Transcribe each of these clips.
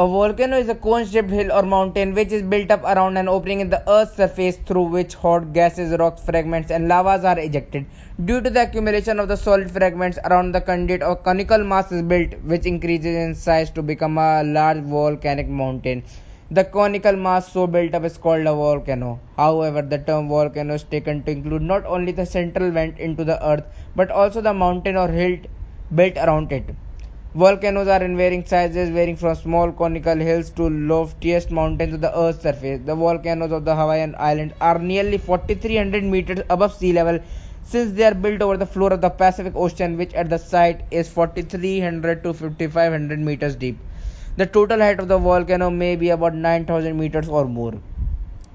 A volcano is a cone-shaped hill or mountain which is built up around an opening in the Earth's surface through which hot gases, rock fragments, and lavas are ejected. Due to the accumulation of the solid fragments around the conduit, a conical mass is built, which increases in size to become a large volcanic mountain. The conical mass so built up is called a volcano. However, the term volcano is taken to include not only the central vent into the earth, but also the mountain or hill built around it. Volcanoes are in varying sizes, varying from small conical hills to loftiest mountains of the Earth's surface. The volcanoes of the Hawaiian Islands are nearly 4,300 meters above sea level since they are built over the floor of the Pacific Ocean, which at the site is 4,300 to 5,500 meters deep. The total height of the volcano may be about 9,000 meters or more.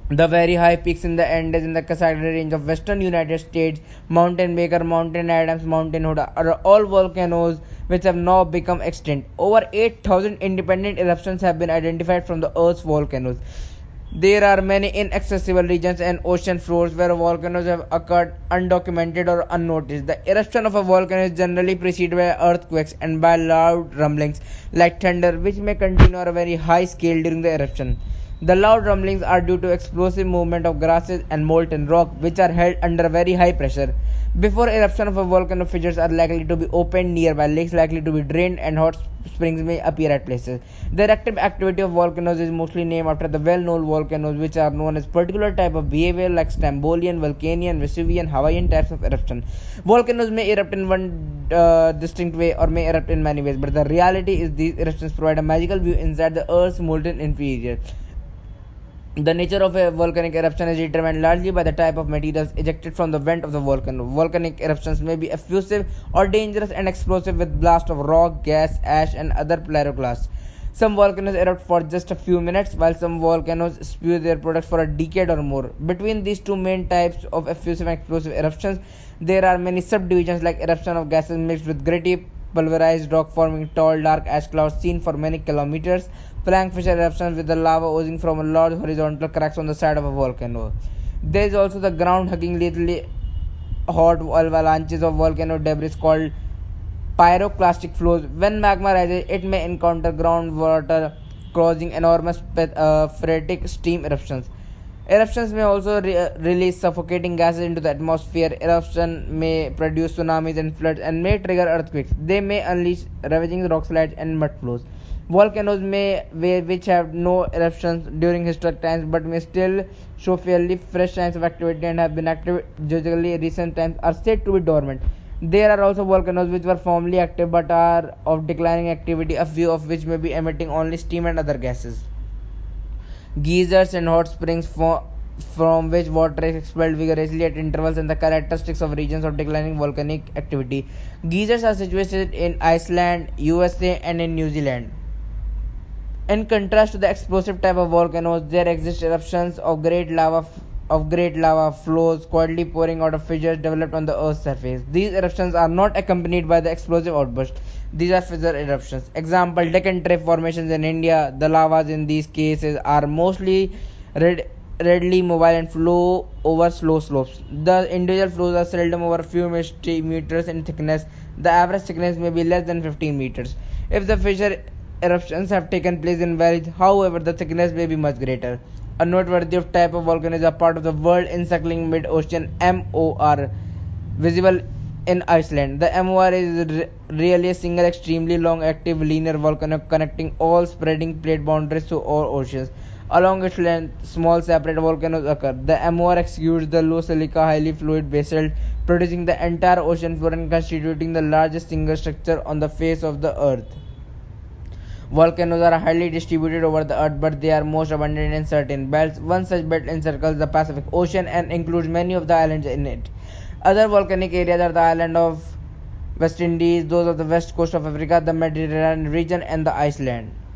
The very high peaks in the Andes in the Cascade range of western United States, Mountain Baker, Mountain Adams, Mountain Hood are all volcanoes which have now become extinct. Over 8,000 independent eruptions have been identified from the Earth's volcanoes. There are many inaccessible regions and ocean floors where volcanoes have occurred undocumented or unnoticed. The eruption of a volcano is generally preceded by earthquakes and by loud rumblings like thunder, which may continue at a very high scale during the eruption. The loud rumblings are due to explosive movement of grasses and molten rock, which are held under very high pressure. Before eruption of a volcano, fissures are likely to be opened nearby, lakes likely to be drained, and hot springs may appear at places. The eruptive activity of volcanoes is mostly named after the well-known volcanoes, which are known as particular type of behavior like Strombolian, Vulcanian, Vesuvian, Hawaiian types of eruption. Volcanoes may erupt in one uh, distinct way or may erupt in many ways, but the reality is these eruptions provide a magical view inside the Earth's molten interior. The nature of a volcanic eruption is determined largely by the type of materials ejected from the vent of the volcano. Volcanic eruptions may be effusive or dangerous and explosive with blast of rock, gas, ash, and other pyroclasts. Some volcanoes erupt for just a few minutes, while some volcanoes spew their products for a decade or more. Between these two main types of effusive and explosive eruptions, there are many subdivisions like eruption of gases mixed with gritty pulverized rock forming tall dark ash clouds seen for many kilometers, flank fissure eruptions with the lava oozing from large horizontal cracks on the side of a volcano. There is also the ground hugging lethally hot avalanches of volcano debris called pyroclastic flows. When magma rises, it may encounter groundwater, causing enormous uh, phreatic steam eruptions. Eruptions may also re- release suffocating gases into the atmosphere. Eruption may produce tsunamis and floods and may trigger earthquakes. They may unleash ravaging rock slides and mud flows. Volcanoes may which have no eruptions during historic times but may still show fairly fresh signs of activity and have been active in recent times are said to be dormant. There are also volcanoes which were formerly active but are of declining activity, a few of which may be emitting only steam and other gases geysers and hot springs from which water is expelled vigorously at intervals and the characteristics of regions of declining volcanic activity. Geysers are situated in Iceland, USA, and in New Zealand. In contrast to the explosive type of volcanoes, there exist eruptions of great lava of great lava flows quietly pouring out of fissures developed on the Earth's surface. These eruptions are not accompanied by the explosive outburst. These are fissure eruptions. Example: Deccan Trap formations in India. The lavas in these cases are mostly red, readily mobile and flow over slow slopes. The individual flows are seldom over a few meters in thickness. The average thickness may be less than 15 meters. If the fissure eruptions have taken place in valleys, however, the thickness may be much greater. A noteworthy type of volcano is a part of the world encircling mid-ocean MOR, visible in Iceland. The MOR is re- really a single extremely long active linear volcano connecting all spreading plate boundaries to all oceans. Along its length, small separate volcanoes occur. The MOR exudes the low silica, highly fluid basalt, producing the entire ocean floor and constituting the largest single structure on the face of the earth. Volcanoes are highly distributed over the earth, but they are most abundant in certain belts. One such belt encircles the Pacific Ocean and includes many of the islands in it. Other volcanic areas are the island of West Indies, those of the west coast of Africa, the Mediterranean region, and the Iceland.